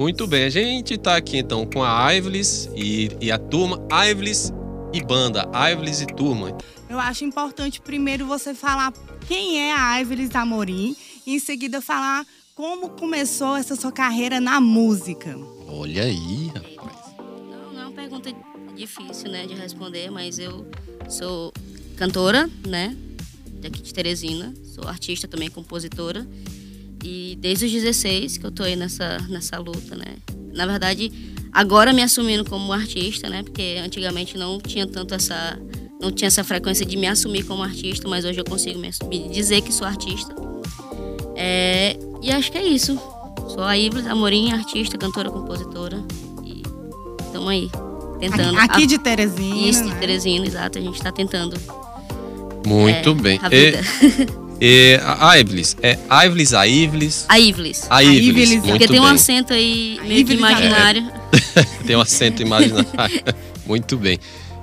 Muito bem, a gente tá aqui então com a Ivlis e, e a turma Ivlis e banda, Ivlis e turma. Eu acho importante primeiro você falar quem é a Ivlis Amorim e em seguida falar como começou essa sua carreira na música. Olha aí, rapaz. Não, não é uma pergunta difícil, né, de responder, mas eu sou cantora, né, daqui de Teresina, sou artista também, compositora, e desde os 16 que eu tô aí nessa, nessa luta, né. Na verdade, agora me assumindo como artista, né, porque antigamente não tinha tanto essa, não tinha essa frequência de me assumir como artista, mas hoje eu consigo me, assumir, dizer que sou artista. É, e acho que é isso. Sou a Iblis Amorim, artista, cantora, compositora. E estamos aí, tentando. Aqui, aqui de Teresina. Isso, né? de Teresina, exato. A gente está tentando. Muito é, bem. A vida. E, e a Ivlis, é Ivlis, a Ivlis. a Ivlis. A Ivlis, muito Porque tem um bem. acento aí meio que imaginário. Tem um acento imaginário. Muito bem.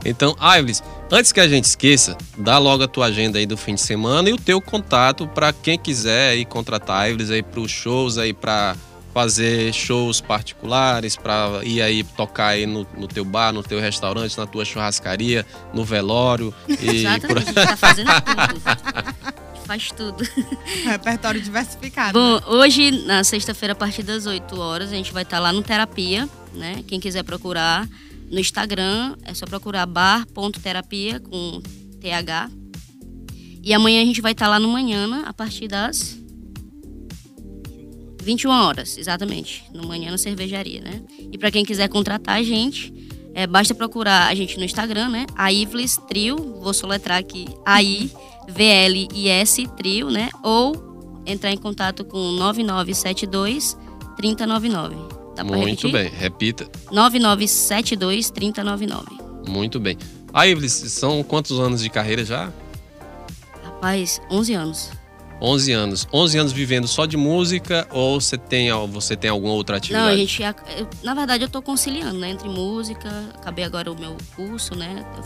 Então, Ivlis, antes que a gente esqueça, dá logo a tua agenda aí do fim de semana e o teu contato para quem quiser aí contratar a Ivlis aí para os shows aí para fazer shows particulares, para ir aí tocar aí no, no teu bar, no teu restaurante, na tua churrascaria, no velório e por Exatamente, a gente tá fazendo tudo. Faz tudo. Repertório diversificado. né? Bom, hoje, na sexta-feira, a partir das 8 horas, a gente vai estar lá no Terapia, né? Quem quiser procurar no Instagram, é só procurar bar.terapia com TH. E amanhã a gente vai estar lá no Manhã, a partir das 21 horas, exatamente. No Manhã na cervejaria, né? E para quem quiser contratar a gente, é, basta procurar a gente no Instagram, né? A Ivlis Trio, vou soletrar aqui, AI VLIS Trio, né? Ou entrar em contato com 9972 3099. Dá pra Muito repetir? bem, repita. 9972 3099. Muito bem. A Ivlis, são quantos anos de carreira já? Rapaz, 11 anos. 11 anos. 11 anos vivendo só de música ou você tem, você tem alguma outra atividade? Não, a gente. eu- na verdade, eu tô conciliando, né? Entre música, acabei agora o meu curso, né? Eu,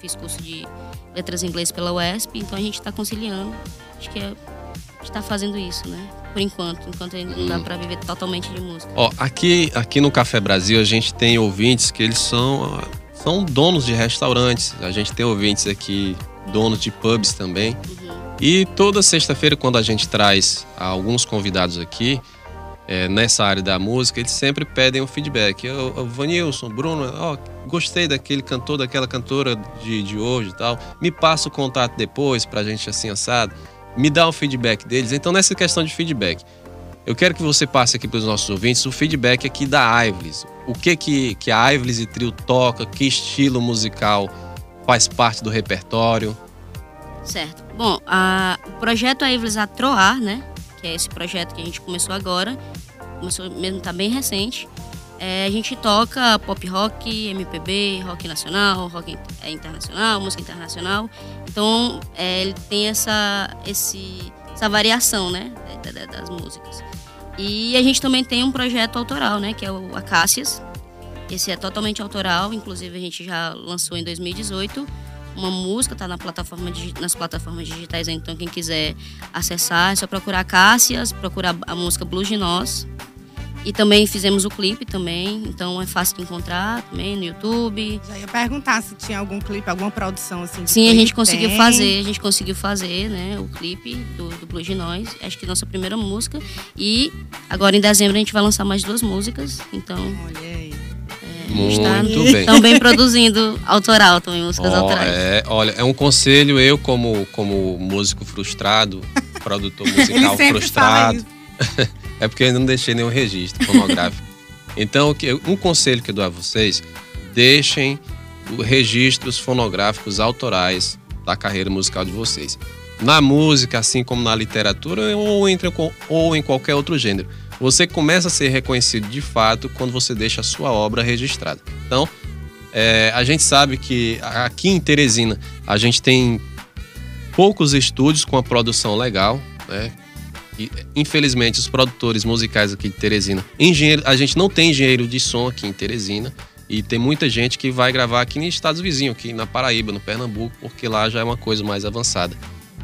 fiz curso de letras em inglês pela UESP, então a gente tá conciliando. Acho que é, a gente tá fazendo isso, né? Por enquanto, enquanto ainda não dá Hum. pra viver totalmente de música. Ó, aqui, aqui no Café Brasil a gente tem ouvintes que eles são, são donos de restaurantes. A gente tem ouvintes aqui, donos de pubs também. Uhum. E toda sexta-feira, quando a gente traz alguns convidados aqui, é, nessa área da música, eles sempre pedem um feedback. Eu, eu, Vanilson, Bruno, ó, gostei daquele cantor, daquela cantora de, de hoje e tal. Me passa o contato depois pra gente assim assado. Me dá o feedback deles. Então, nessa questão de feedback, eu quero que você passe aqui para os nossos ouvintes o feedback aqui da Ivlis. O que que, que a Ivlis e Trio toca, que estilo musical faz parte do repertório. Certo. Bom, a- o projeto A Ivlis Atroar, né? Que é esse projeto que a gente começou agora. Começou mesmo, tá bem recente. É, a gente toca pop rock, MPB, rock nacional, rock é, internacional, música internacional. Então, é, ele tem essa, esse, essa variação, né? da- da- das músicas. E a gente também tem um projeto autoral, né? Que é o Acácias. Esse é totalmente autoral, inclusive a gente já lançou em 2018 uma música, tá na plataforma, nas plataformas digitais, então quem quiser acessar é só procurar Cássias, procurar a música Blues de Nós. E também fizemos o clipe também, então é fácil de encontrar também no YouTube. Já ia perguntar se tinha algum clipe, alguma produção assim. de Sim, a gente conseguiu Tem. fazer, a gente conseguiu fazer, né, o clipe do, do Blues de Nós, acho que nossa primeira música. E agora em dezembro a gente vai lançar mais duas músicas, então Olha aí. Gente tá Muito bem. também produzindo autoral, também músicas Ó, autorais. é, olha, é um conselho, eu como, como músico frustrado, produtor Ele musical frustrado, isso. é porque eu ainda não deixei nenhum registro fonográfico. Então, o que- um conselho que eu dou a vocês, deixem registros fonográficos autorais da carreira musical de vocês. Na música, assim como na literatura ou, entre, ou em qualquer outro gênero. Você começa a ser reconhecido de fato quando você deixa a sua obra registrada. Então, é, a gente sabe que aqui em Teresina a gente tem poucos estúdios com a produção legal, né? E, infelizmente, os produtores musicais aqui de Teresina, engenheiro, a gente não tem engenheiro de som aqui em Teresina e tem muita gente que vai gravar aqui em estados vizinhos, aqui na Paraíba, no Pernambuco, porque lá já é uma coisa mais avançada.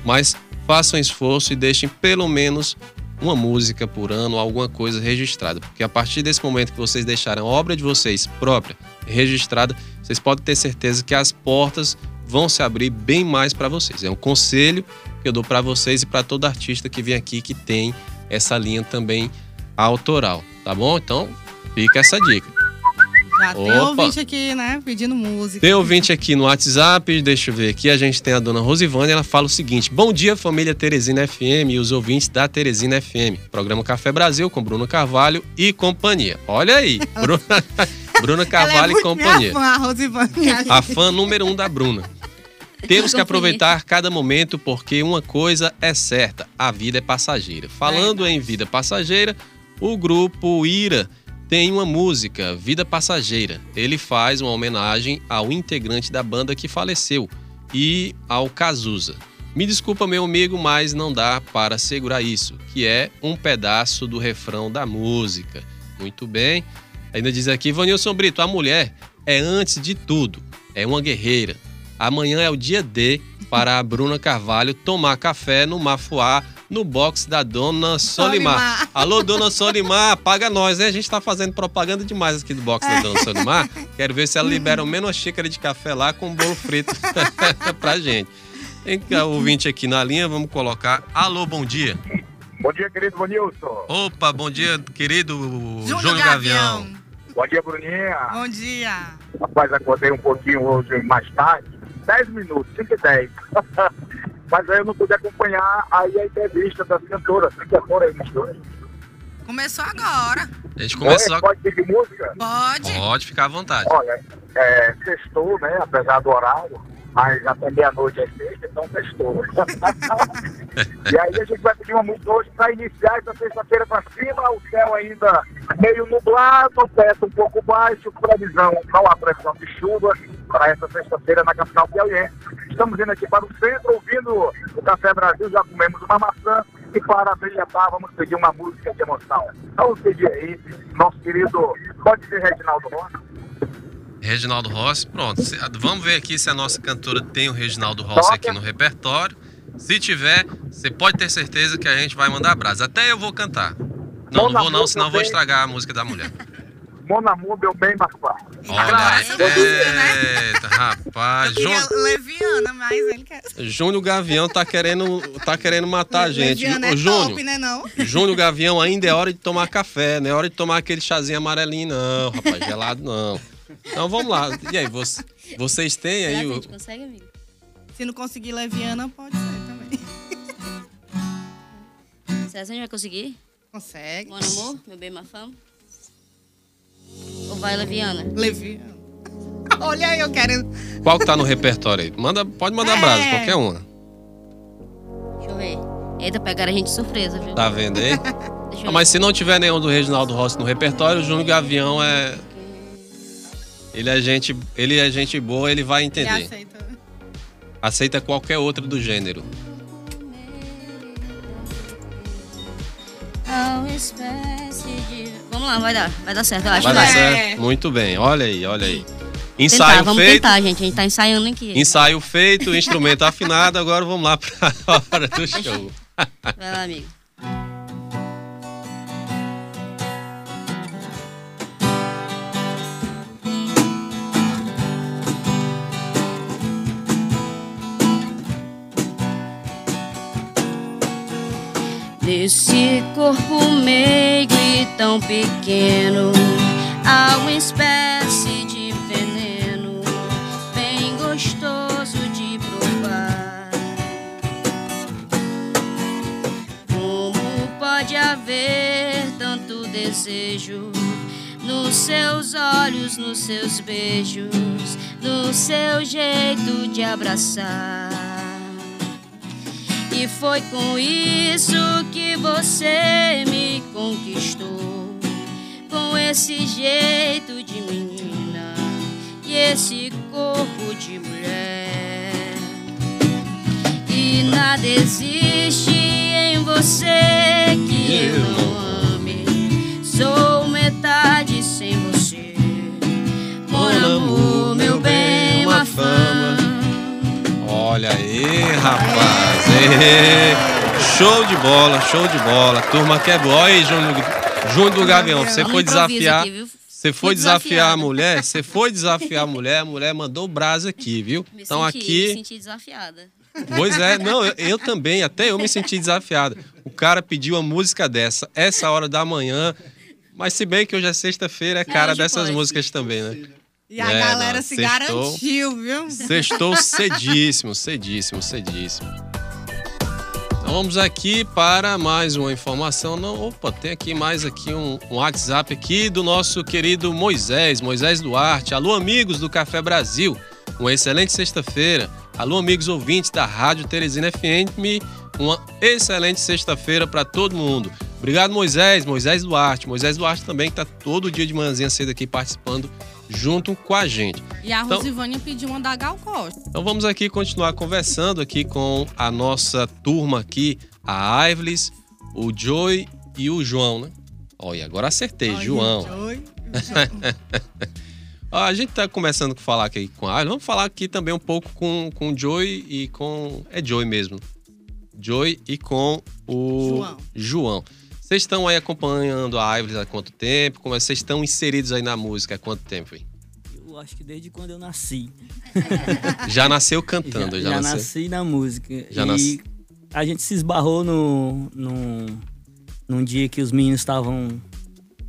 Mas façam esforço e deixem pelo menos uma música por ano, alguma coisa registrada. Porque a partir desse momento que vocês deixarem a obra de vocês própria registrada, vocês podem ter certeza que as portas vão se abrir bem mais para vocês. É um conselho que eu dou para vocês e para todo artista que vem aqui que tem essa linha também autoral, tá bom? Então, fica essa dica. Já tem Opa. ouvinte aqui, né? Pedindo música. Tem ouvinte aqui no WhatsApp, deixa eu ver aqui, a gente tem a dona Rosivânia, ela fala o seguinte: Bom dia, família Teresina FM e os ouvintes da Teresina FM. Programa Café Brasil com Bruno Carvalho e companhia. Olha aí, Bruna, Bruna Ela é Carvalho e companhia. fã, a Rosivânia. A fã número um da Bruna. Temos que aproveitar cada momento porque uma coisa é certa: a vida é passageira. Falando em vida passageira, o grupo Ira tem uma música, Vida Passageira. Ele faz uma homenagem ao integrante da banda que faleceu e ao Cazuza. Me desculpa, meu amigo, mas não dá para segurar isso, que é um pedaço do refrão da música. Muito bem. Ainda diz aqui, Vanilson Brito, a mulher é antes de tudo, é uma guerreira. Amanhã é o dia D para a Bruna Carvalho tomar café no Mafuá, no box da Dona Solimar. Solimar. Alô, Dona Solimar, paga nós, né? A gente tá fazendo propaganda demais aqui do box da Dona Solimar. Quero ver se ela libera ao menos uma xícara de café lá com um bolo frito pra gente. Tem que ouvinte aqui na linha, vamos colocar. Alô, bom dia. Bom dia, querido Vanilson. Opa, bom dia, querido Júnior Júnior Gavião. Gavião. Bom dia, Bruninha. Bom dia. Rapaz, acordei um pouquinho hoje mais tarde. 10 minutos, 5 e 10. Mas aí eu não pude acompanhar aí a entrevista das cantoras. Você cantora aí, mistura? Começou agora. A gente começou. Oi, Pode pedir música? Pode. Pode ficar à vontade. Olha, é, sextou, né? Apesar do horário. Mas até meia-noite é sexta, então sextou. e aí a gente vai pedir uma música hoje para iniciar essa sexta-feira para cima. O céu ainda meio nublado, teto um pouco baixo, previsão, não há previsão de chuva para essa sexta-feira na capital piauiense. Estamos indo aqui para o centro, ouvindo o Café Brasil, já comemos uma maçã. E para abrilhantar, vamos pedir uma música de emoção. Vamos pedir aí, nosso querido, pode ser Reginaldo Rossi? Reginaldo Rossi, pronto. Se- Vamos ver aqui se a nossa cantora tem o Reginaldo Rossi aqui no repertório. Se tiver, você pode ter certeza que a gente vai mandar brasa. Até eu vou cantar. Não, não vou não, senão eu vou estragar a música da mulher. Mon amour, meu bem, Marcos. Olha, né? eita, rapaz. Júnior, Leviana, mas ele quer. Júnior Gavião tá querendo, tá querendo matar a gente. Leviana é Júnior, top, né não? Júnior Gavião, ainda é hora de tomar café, não é hora de tomar aquele chazinho amarelinho, não, rapaz, gelado não. Então vamos lá. E aí, você- vocês têm Será aí o. gente consegue, amigo? Se não conseguir Leviana, pode ser também. Será que a gente vai conseguir? Consegue. Mon amor, meu bem, ma fama? Ou vai, Leviana? Leviana. Olha aí, eu quero. Qual que tá no repertório aí? Manda, pode mandar É. brasa, qualquer uma. Deixa eu ver. Eita, pegaram a gente de surpresa, viu? Tá vendo aí? Deixa eu Ah, mas se não tiver nenhum do Reginaldo Rossi no repertório, o Júnior Gavião é. Ele é gente, ele é gente boa, ele vai entender. aceita. Aceita qualquer outro do gênero. Vamos lá, vai dar. Vai dar certo, eu acho. Vai dar É. certo? Muito bem. Olha aí, olha aí. Tentar, Ensaio vamos feito. tentar, gente. A gente tá ensaiando aqui. Ensaio feito, instrumento afinado. Agora vamos lá pra hora do show. Vai lá, amigo. Nesse corpo meigo e tão pequeno Há uma espécie de veneno Bem gostoso de provar Como pode haver tanto desejo nos seus olhos, nos seus beijos, no seu jeito de abraçar? E foi com isso que você me conquistou, com esse jeito de menina e esse corpo de mulher. E nada existe em você que eu não ame. Sou metade sem você. Mon amour, meu bem, uma fama. Olha aí, rapaz. Show de bola, show de bola. Turma que é boa. Olha aí, Júnior, Júnior do Gavião. Você foi desafiar. aqui? Você foi desafiar a desafiada. mulher? Você foi desafiar a mulher, a mulher mandou o brasa aqui, viu? Me Então senti, aqui. Me senti desafiada. Pois é, não, eu, eu também, até eu me senti desafiado. O cara pediu uma música dessa, essa hora da manhã. Mas se bem que hoje é sexta-feira, é cara dessas pode. músicas também, né? E a É, galera não, se sextou. garantiu, viu? Sextou cedíssimo, cedíssimo, cedíssimo. Então vamos aqui para mais uma informação. Não, opa, tem aqui mais aqui um, um WhatsApp aqui do nosso querido Moisés, Moisés Duarte. Alô, amigos do Café Brasil. Uma excelente sexta-feira. Alô, amigos ouvintes da Rádio Teresina FM. Uma excelente sexta-feira para todo mundo. Obrigado, Moisés, Moisés Duarte. Moisés Duarte também que está todo dia de manhãzinha cedo aqui participando junto com a gente. E a Então- Rosivânia pediu uma da Gal Costa. Então vamos aqui continuar conversando aqui com a nossa turma aqui, a Ivlis, o Joey e o João, né? Olha, agora acertei, João. Oi. Ó, a gente tá começando a falar aqui com a Ivlis, vamos falar aqui também um pouco com, com o Joey e com... É Joey mesmo. Joey e com o João. João. Vocês estão aí acompanhando a Ivlis há quanto tempo? Como é vocês estão inseridos aí na música há quanto tempo? Hein? Eu acho que desde quando eu nasci. Já nasceu cantando, já, já nasceu. nasci na música. Já e nasci. a gente se esbarrou no, no, num dia que os meninos estavam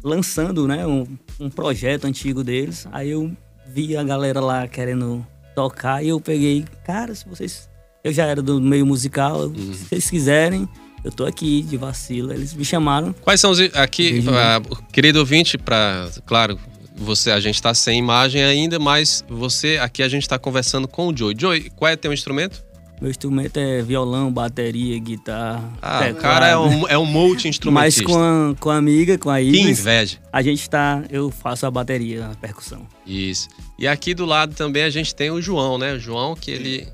lançando né, um, um projeto antigo deles. Aí eu vi a galera lá querendo tocar e eu peguei, cara, se vocês. Eu já era do meio musical, Uhum. se vocês quiserem, eu tô aqui de vacilo. Eles me chamaram. Quais são os. Aqui, ah, querido ouvinte, para. Claro, você, a gente está sem imagem ainda, mas você, aqui a gente está conversando com o Joey. Joey, qual é teu instrumento? Meu instrumento é violão, bateria, guitarra. Ah, o teclado. cara é um, é um Mas multi-instrumentista. com a, com a amiga, com a Que Iris, inveja. a gente tá. Eu faço a bateria, a percussão. Isso. E aqui do lado também a gente tem o João, né? O João que ele.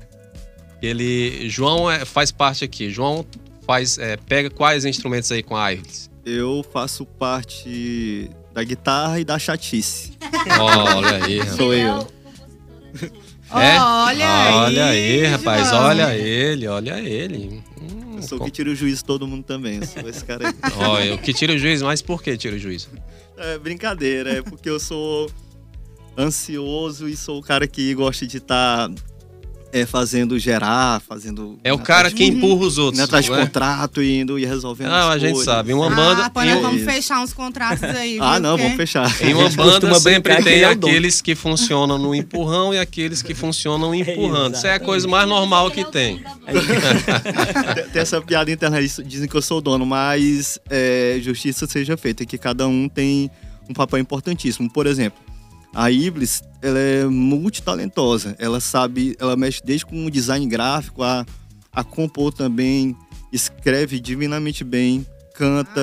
Ele. João é- faz parte aqui. João faz. é, pega quais instrumentos aí com a Iris? Eu faço parte da guitarra e da chatice. Olha aí, rapaz. Sou eu. É? Olha aí. Olha aí, rapaz. João. olha ele, olha ele. Hum, Eu sou o com- que tira o juízo de todo mundo também. Eu sou esse cara aí. Olha, o que tira o juiz, mas por que tira o juiz? É brincadeira, é porque eu sou ansioso e sou o cara que gosta de estar fazendo gerar, fazendo. É o cara que empurra os outros. indo atrás de é? contrato e indo e resolvendo. Não, as a gente coisas. sabe. Uma banda. Ah, pô, nós vamos fechar uns contratos aí. Ah, não, vamos fechar. Em uma banda sempre tem é aqueles que funcionam no empurrão e aqueles que funcionam empurrando. Isso é a coisa mais normal que tem. Tem- Tem essa piada interna, eles dizem que eu sou o dono, mas é, justiça seja feita, que cada um tem um papel importantíssimo. Por exemplo, a Iblis, ela é multitalentosa. Ela sabe, ela mexe desde com o design gráfico, a, a compor também, escreve divinamente bem, canta,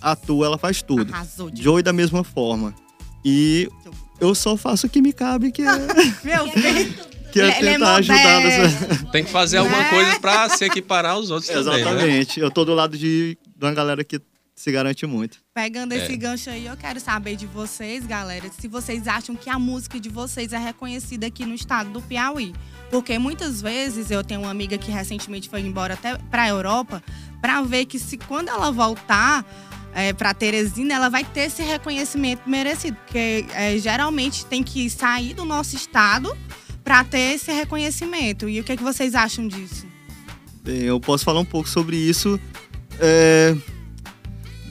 atua, ela faz tudo. Arrasou. Joey da mesma forma. E eu só faço o que me cabe, que é, Meu que é Ele é tentar ajudar nessa... Tem que fazer alguma coisa pra se equiparar aos outros também, né? Exatamente. Eu tô do lado de, de uma galera que se garante muito. Pegando esse É. gancho aí, eu quero saber de vocês, galera, se vocês acham que a música de vocês é reconhecida aqui no estado do Piauí. Porque muitas vezes eu tenho uma amiga que recentemente foi embora até pra Europa pra ver que se quando ela voltar é, para Teresina, ela vai ter esse reconhecimento merecido. Porque é, geralmente tem que sair do nosso estado pra ter esse reconhecimento. E o que, é que vocês acham disso? Bem, eu posso falar um pouco sobre isso. É,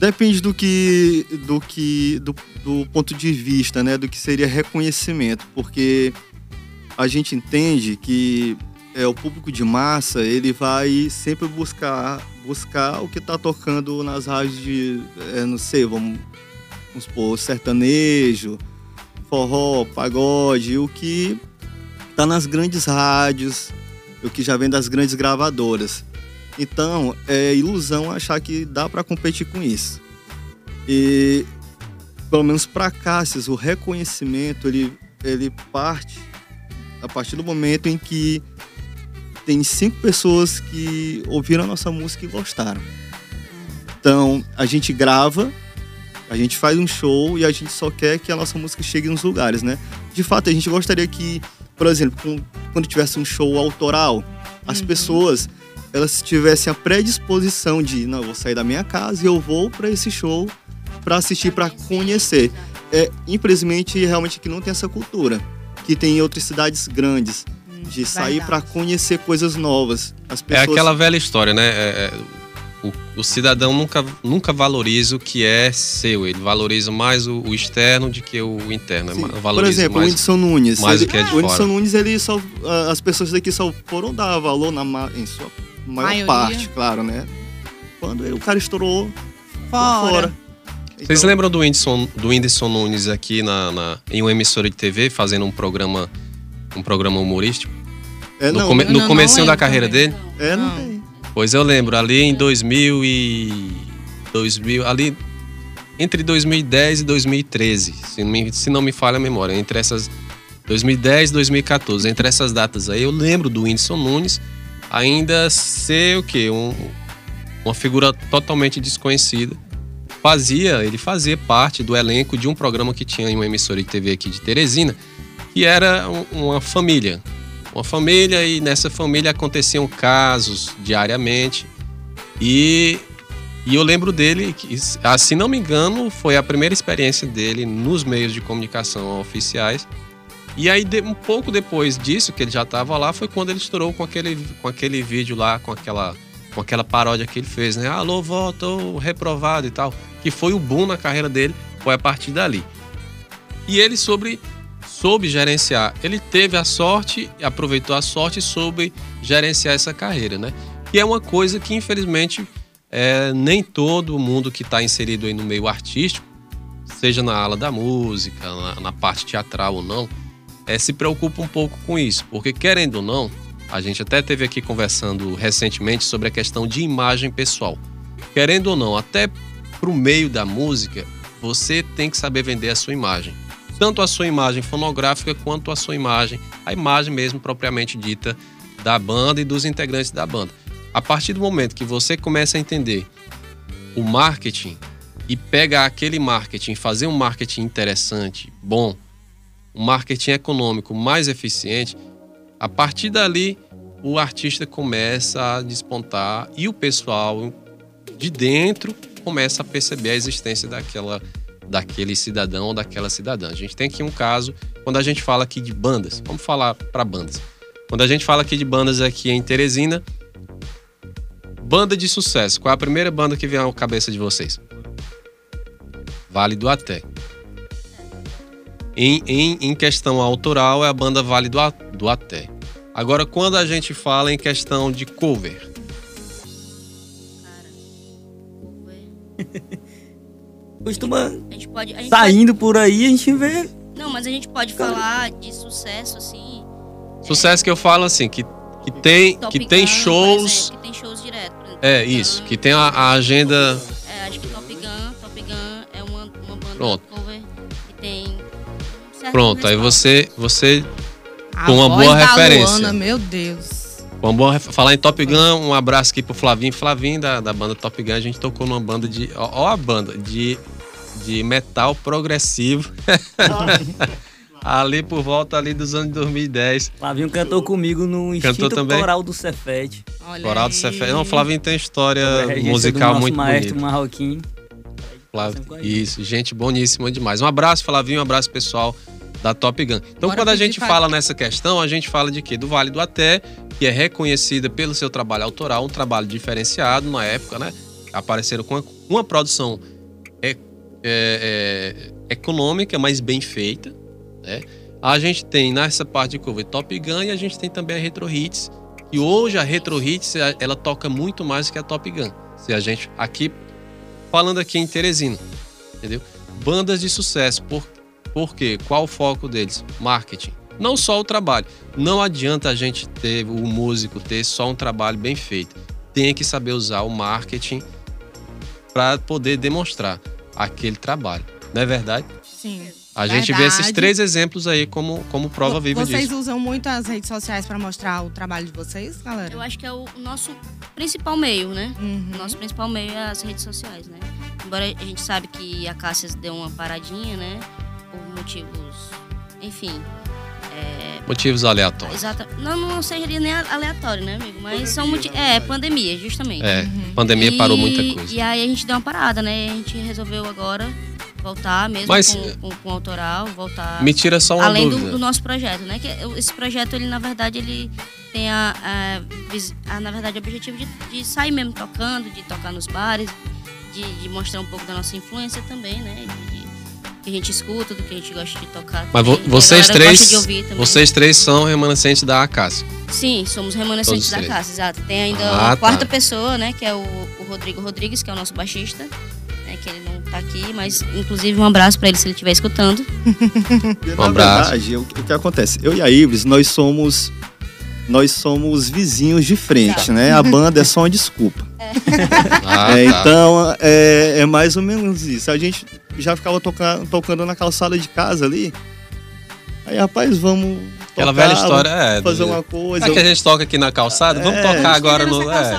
Depende do que, do que, do, do ponto de vista, né, do que seria reconhecimento, porque a gente entende que é, o público de massa ele vai sempre buscar buscar o que está tocando nas rádios de, é, não sei, vamos, vamos supor, sertanejo, forró, pagode, o que está nas grandes rádios, o que já vem das grandes gravadoras. Então, é ilusão achar que dá para competir com isso. E, pelo menos para Cássius, o reconhecimento ele, ele parte a partir do momento em que tem cinco pessoas que ouviram a nossa música e gostaram. Então, a gente grava, a gente faz um show e a gente só quer que a nossa música chegue nos lugares, né? De fato, a gente gostaria que, por exemplo, quando tivesse um show autoral, as Uhum. pessoas elas tivessem a predisposição de, não, eu vou sair da minha casa e eu vou para esse show para assistir, para conhecer. É, infelizmente, realmente aqui não tem essa cultura, que tem em outras cidades grandes, de sair para conhecer coisas novas. As é pessoas... É aquela velha história, né? É, é, o, o, cidadão nunca, nunca valoriza o que é seu, ele valoriza mais o, o externo do que o interno. Sim. Por exemplo, mais, o Whindersson Nunes. Mais ele, o que é de o Whindersson Nunes, ele só, as pessoas daqui só foram dar valor na, em sua maior Maioria. parte, claro, né? Quando ele, o cara estourou fora. fora. Vocês então... lembram do Whindersson, do Whindersson Nunes aqui na, na, em uma emissora de TV fazendo um programa, um programa humorístico? É, no, come, no comecinho da carreira também. dele? É, não tem. Pois eu lembro, ali em 2000 e 2000, ali entre 2010 e 2013, se não me, se não me falha a memória, entre essas 2010 e 2014, entre essas datas aí, eu lembro do Whindersson Nunes ainda ser o quê? Um, uma figura totalmente desconhecida. Fazia, ele fazia parte do elenco de um programa que tinha em uma emissora de TV aqui de Teresina, que era uma família, uma família e nessa família aconteciam casos diariamente. E, e eu lembro dele, que, se não me engano, foi a primeira experiência dele nos meios de comunicação oficiais. E aí, um pouco depois disso, que ele já estava lá, foi quando ele estourou com aquele, com aquele vídeo lá, com aquela, com aquela paródia que ele fez, né? Alô, vó, reprovado e tal. Que foi o boom na carreira dele, foi a partir dali. E ele sobre soube gerenciar. Ele teve a sorte, aproveitou a sorte e soube gerenciar essa carreira, né? E é uma coisa que, infelizmente, é, nem todo mundo que está inserido aí no meio artístico, seja na ala da música, na, na parte teatral ou não, é, se preocupa um pouco com isso. Porque, querendo ou não, a gente até teve aqui conversando recentemente sobre a questão de imagem pessoal. Querendo ou não, até para o meio da música, você tem que saber vender a sua imagem tanto a sua imagem fonográfica quanto a sua imagem, a imagem mesmo propriamente dita da banda e dos integrantes da banda. A partir do momento que você começa a entender o marketing e pega aquele marketing, fazer um marketing interessante, bom, um marketing econômico mais eficiente, a partir dali o artista começa a despontar e o pessoal de dentro começa a perceber a existência daquela daquele cidadão ou daquela cidadã. A gente tem aqui um caso, quando a gente fala aqui de bandas, vamos falar para bandas. Quando a gente fala aqui de bandas aqui em Teresina, banda de sucesso, qual é a primeira banda que vem à cabeça de vocês? Vale do Até. Em, em, em questão autoral, é a banda Vale do, do Até. Agora, quando a gente fala em questão de cover. Cara, cover. costuma. A gente pode. A gente saindo pode... por aí, a gente vê. Não, mas a gente pode Cara. falar de sucesso, assim. Sucesso é... que eu falo assim, que, que tem, que tem shows. Exemplo, que tem shows direto. É, isso, que tem a, a, agenda. É, acho que Top Gun, Top Gun é uma, uma banda Pronto. Pronto, aí você, você com uma boa referência. Luana, meu Deus. Vamos falar em Top Gun, um abraço aqui pro Flavinho. Flavinho da, da banda Top Gun, a gente tocou numa banda de. Ó, ó a banda, de, de metal progressivo. ali por volta ali dos anos 2010. Flavinho cantou comigo no Instinto também? Coral do Cefete. Coral do Cefete. Não, Flavinho tem história musical muito maestro bonita. Marroquim. Flávio, isso, gente boníssima demais. Um abraço, Flavinho, um abraço pessoal da Top Gun. Então, Bora quando a gente fala nessa questão, a gente fala de quê? Do Vale do Até, que é reconhecida pelo seu trabalho autoral, um trabalho diferenciado na época, né? Apareceram com uma, uma produção é, é, é, econômica, mas bem feita, né? A gente tem nessa parte de cover Top Gun e a gente tem também a Retro Hits. E hoje a Retro Hits ela toca muito mais que a Top Gun. Se a gente aqui falando aqui em Teresina, entendeu? Bandas de sucesso, por por quê? Qual o foco deles? Marketing. Não só o trabalho. Não adianta a gente ter, o músico ter só um trabalho bem feito. Tem que saber usar o marketing para poder demonstrar aquele trabalho. Não é verdade? Sim. A gente vê esses três exemplos aí como, como prova viva vocês disso. Vocês usam muito as redes sociais para mostrar o trabalho de vocês, galera? Eu acho que é o nosso principal meio, né? Uhum. O nosso principal meio é as redes sociais, né? Embora a gente sabe que a Cássia deu uma paradinha, né? Motivos, enfim, Motivos aleatórios. Exato. Não, não seria nem aleatório, né, amigo? Mas são motivos. É, pandemia, justamente. É, pandemia E- parou muita coisa. E aí a gente deu uma parada, né? A gente resolveu agora voltar mesmo Mas- com, com, com o autoral, voltar. Me tira só uma além do, dúvida. do nosso projeto, né? Que esse projeto, ele, na verdade, ele tem a, a a, na verdade, o objetivo de, de sair mesmo tocando, de tocar nos bares, de, de mostrar um pouco da nossa influência também, né? De- que a gente escuta, do que a gente gosta de tocar. Mas também, a vocês três, gosta de ouvir também. vocês três são remanescentes da Acácia. Sim, somos remanescentes Todos da casa, exato. Tem ainda Ah, uma tá. quarta pessoa, né? Que é o, o Rodrigo Rodrigues, que é o nosso baixista. Né, que ele não tá aqui, mas inclusive um abraço pra ele se ele estiver escutando. Um abraço. verdade, o, o que acontece? Eu e a Ives, nós somos nós somos vizinhos de frente, né? A banda é só uma desculpa. Ah, É, tá. então, é, é mais ou menos isso. A gente já ficava toca- tocando na calçada de casa ali. Aí, rapaz, vamos Aquela tocar, velha história é. fazer uma coisa. Já que a gente toca aqui na calçada, vamos É. tocar agora no. É.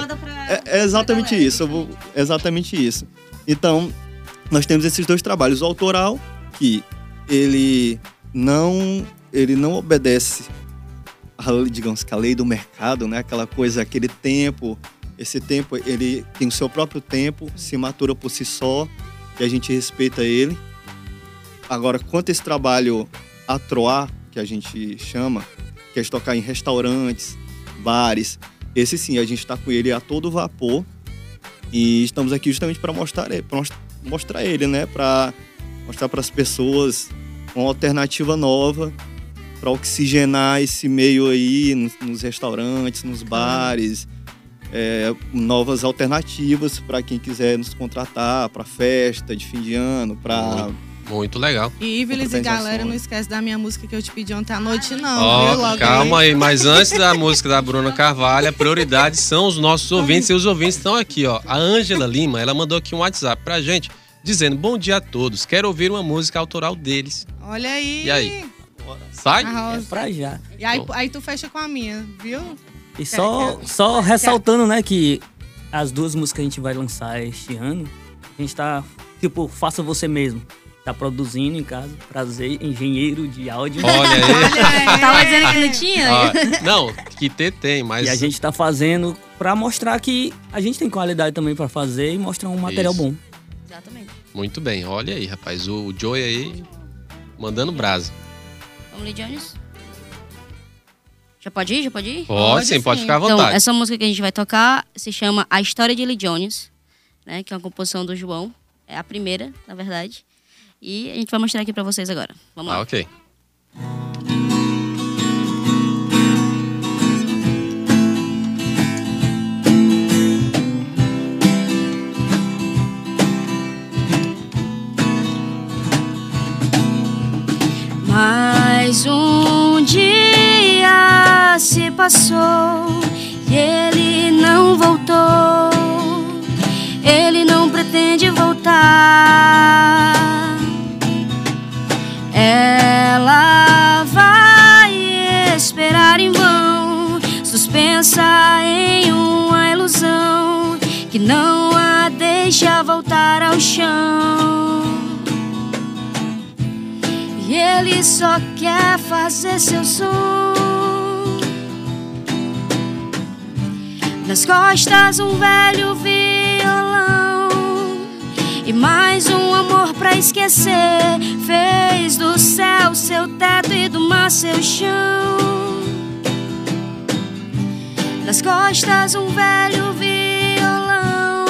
É, é exatamente isso. eu vou- é exatamente isso. Então, nós temos esses dois trabalhos. O autoral, que ele não, ele não obedece, a, digamos que a lei do mercado, né? Aquela coisa, aquele tempo. Esse tempo, ele tem o seu próprio tempo, se matura por si só, e a gente respeita ele. Agora, quanto esse trabalho atroar, que a gente chama, que é tocar em restaurantes, bares, esse sim, a gente está com ele a todo vapor e estamos aqui justamente para mostrar, mostrar ele, né? Para mostrar para as pessoas uma alternativa nova para oxigenar esse meio aí nos, nos restaurantes, nos bares, é, novas alternativas para quem quiser nos contratar para festa de fim de ano, para Muito legal. E Ivelis e galera, não esquece da minha música que eu te pedi ontem à noite, não. Logo calma aí, mas antes da música da Bruna Carvalho, a prioridade são os nossos ouvintes e os ouvintes estão aqui, ó. A Ângela Lima, ela mandou aqui um WhatsApp pra gente dizendo: "Bom dia a todos. Quero ouvir uma música autoral deles". Olha aí. E aí? Sai? É pra já. E aí, aí tu fecha com a minha, viu? E só, só ressaltando, né, que as duas músicas que a gente vai lançar este ano, a gente tá, tipo, faça você mesmo. Tá produzindo em casa, prazer, engenheiro de áudio. Olha aí. Tava dizendo que não tinha? Ó, não, que ter tem, mas E a gente tá fazendo pra mostrar que a gente tem qualidade também pra fazer e mostrar um material Isso. bom. Exatamente. muito bem. Olha aí, rapaz, o, o Joey aí mandando brasa. Vamos, Lee Jones? Já pode ir? Já pode ir? Pode, sim, pode ficar à Então, vontade. essa música que a gente vai tocar se chama A História de Lee Jones, né? Que é uma composição do João. É a primeira, na verdade. E a gente vai mostrar aqui pra vocês agora. Vamos Ah, lá. ok. Se passou e ele não voltou. Ele não pretende voltar. Ela vai esperar em vão, suspensa em uma ilusão que não a deixa voltar ao chão. E ele só quer fazer seu som. Nas costas um velho violão e mais um amor pra esquecer. Fez do céu seu teto e do mar seu chão. Nas costas um velho violão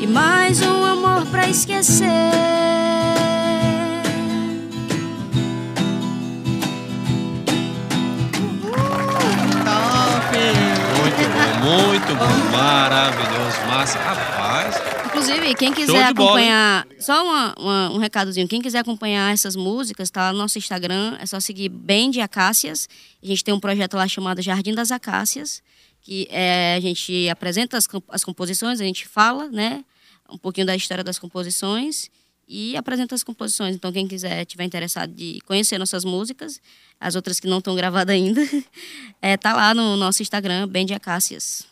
e mais um amor pra esquecer. Muito bom, maravilhoso, massa. Rapaz, Inclusive, quem quiser de bola, acompanhar, só uma- uma- um recadozinho, quem quiser acompanhar essas músicas, tá lá no nosso Instagram, é só seguir Bem de Acácias. A gente tem um projeto lá chamado Jardim das Acácias, que é, a gente apresenta as, as composições, a gente fala, né, um pouquinho da história das composições e apresenta as composições. Então, quem quiser, tiver interessado de conhecer nossas músicas, as outras que não estão gravadas ainda, é, tá lá no nosso Instagram, Bem de Acácias.